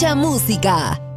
Mucha música.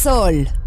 Sol.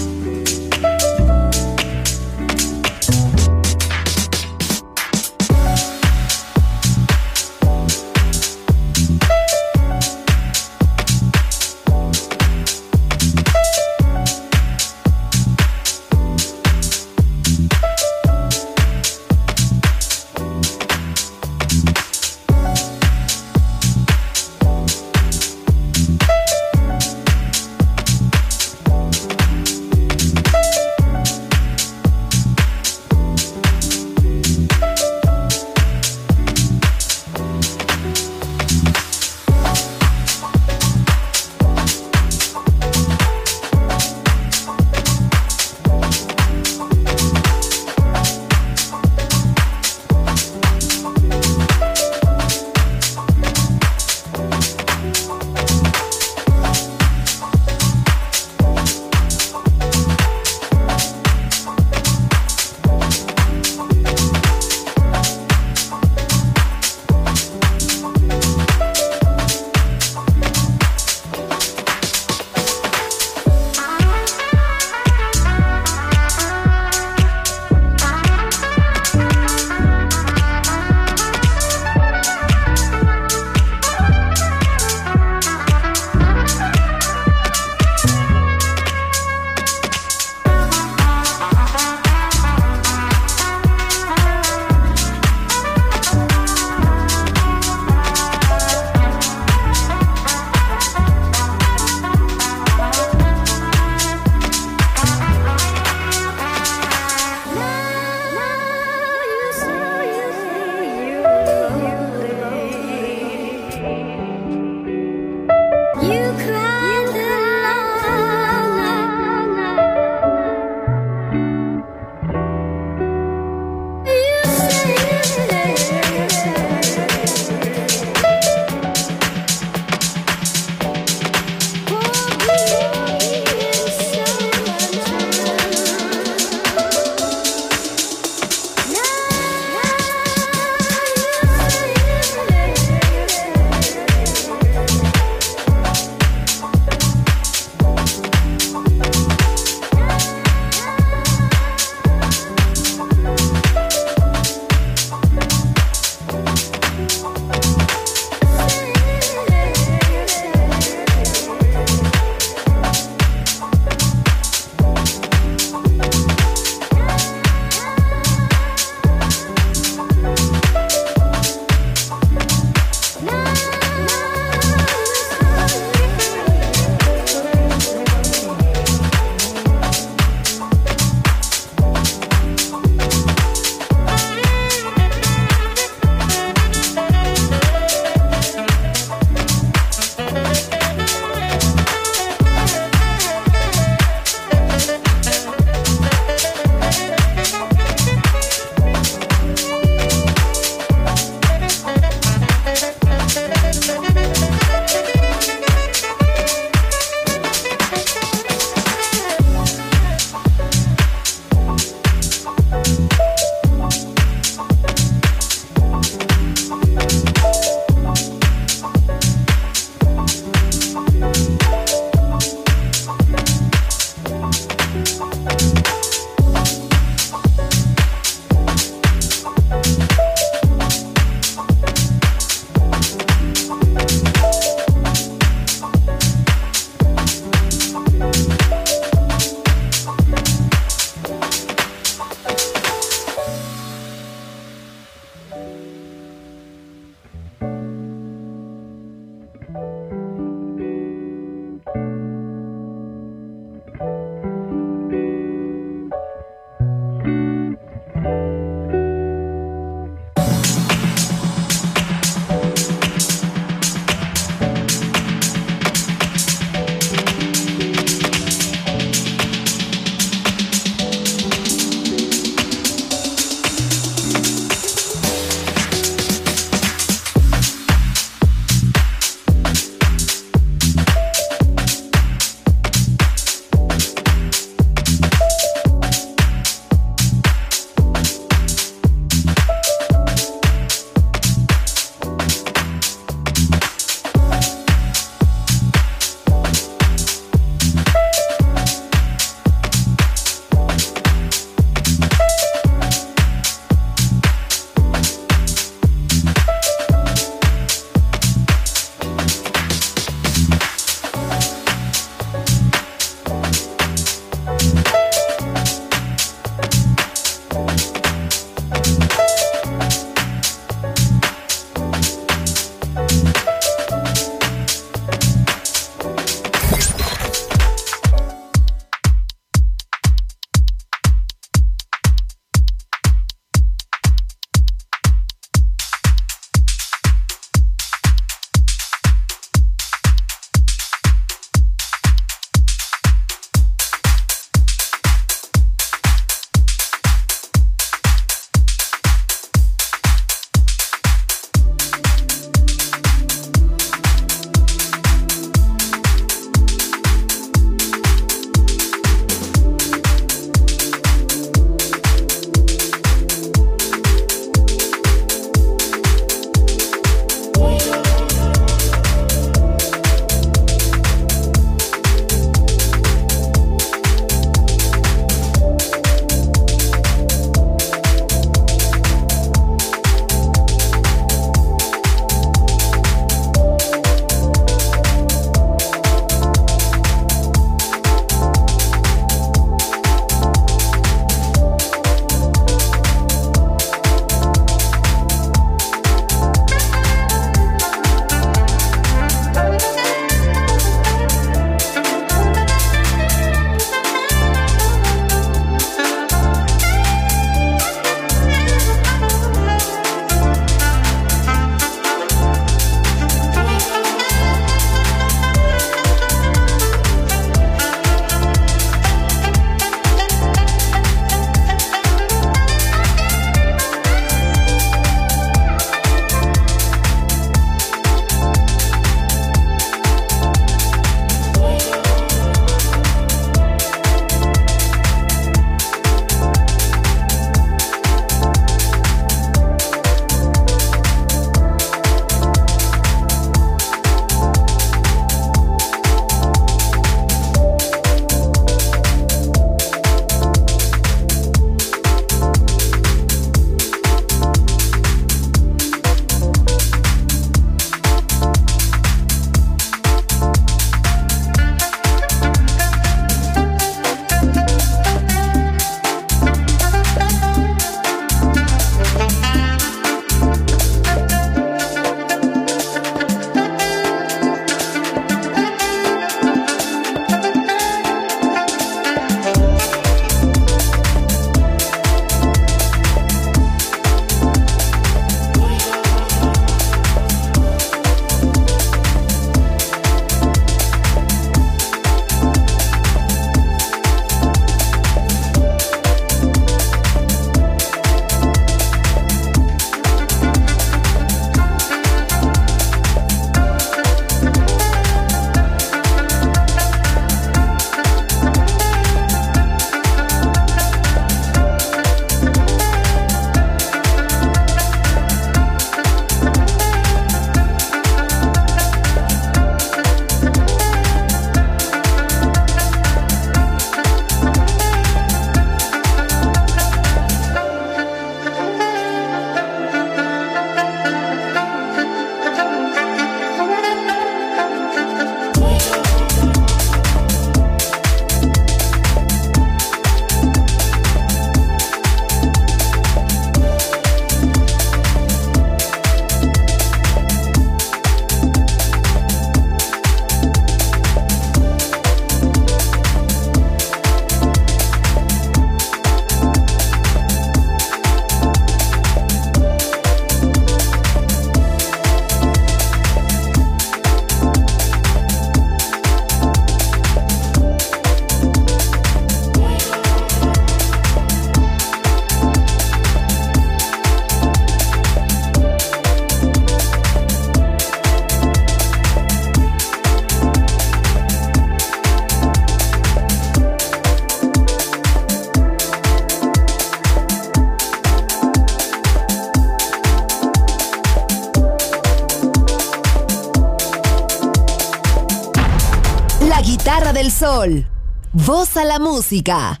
Sol. Voz a la música.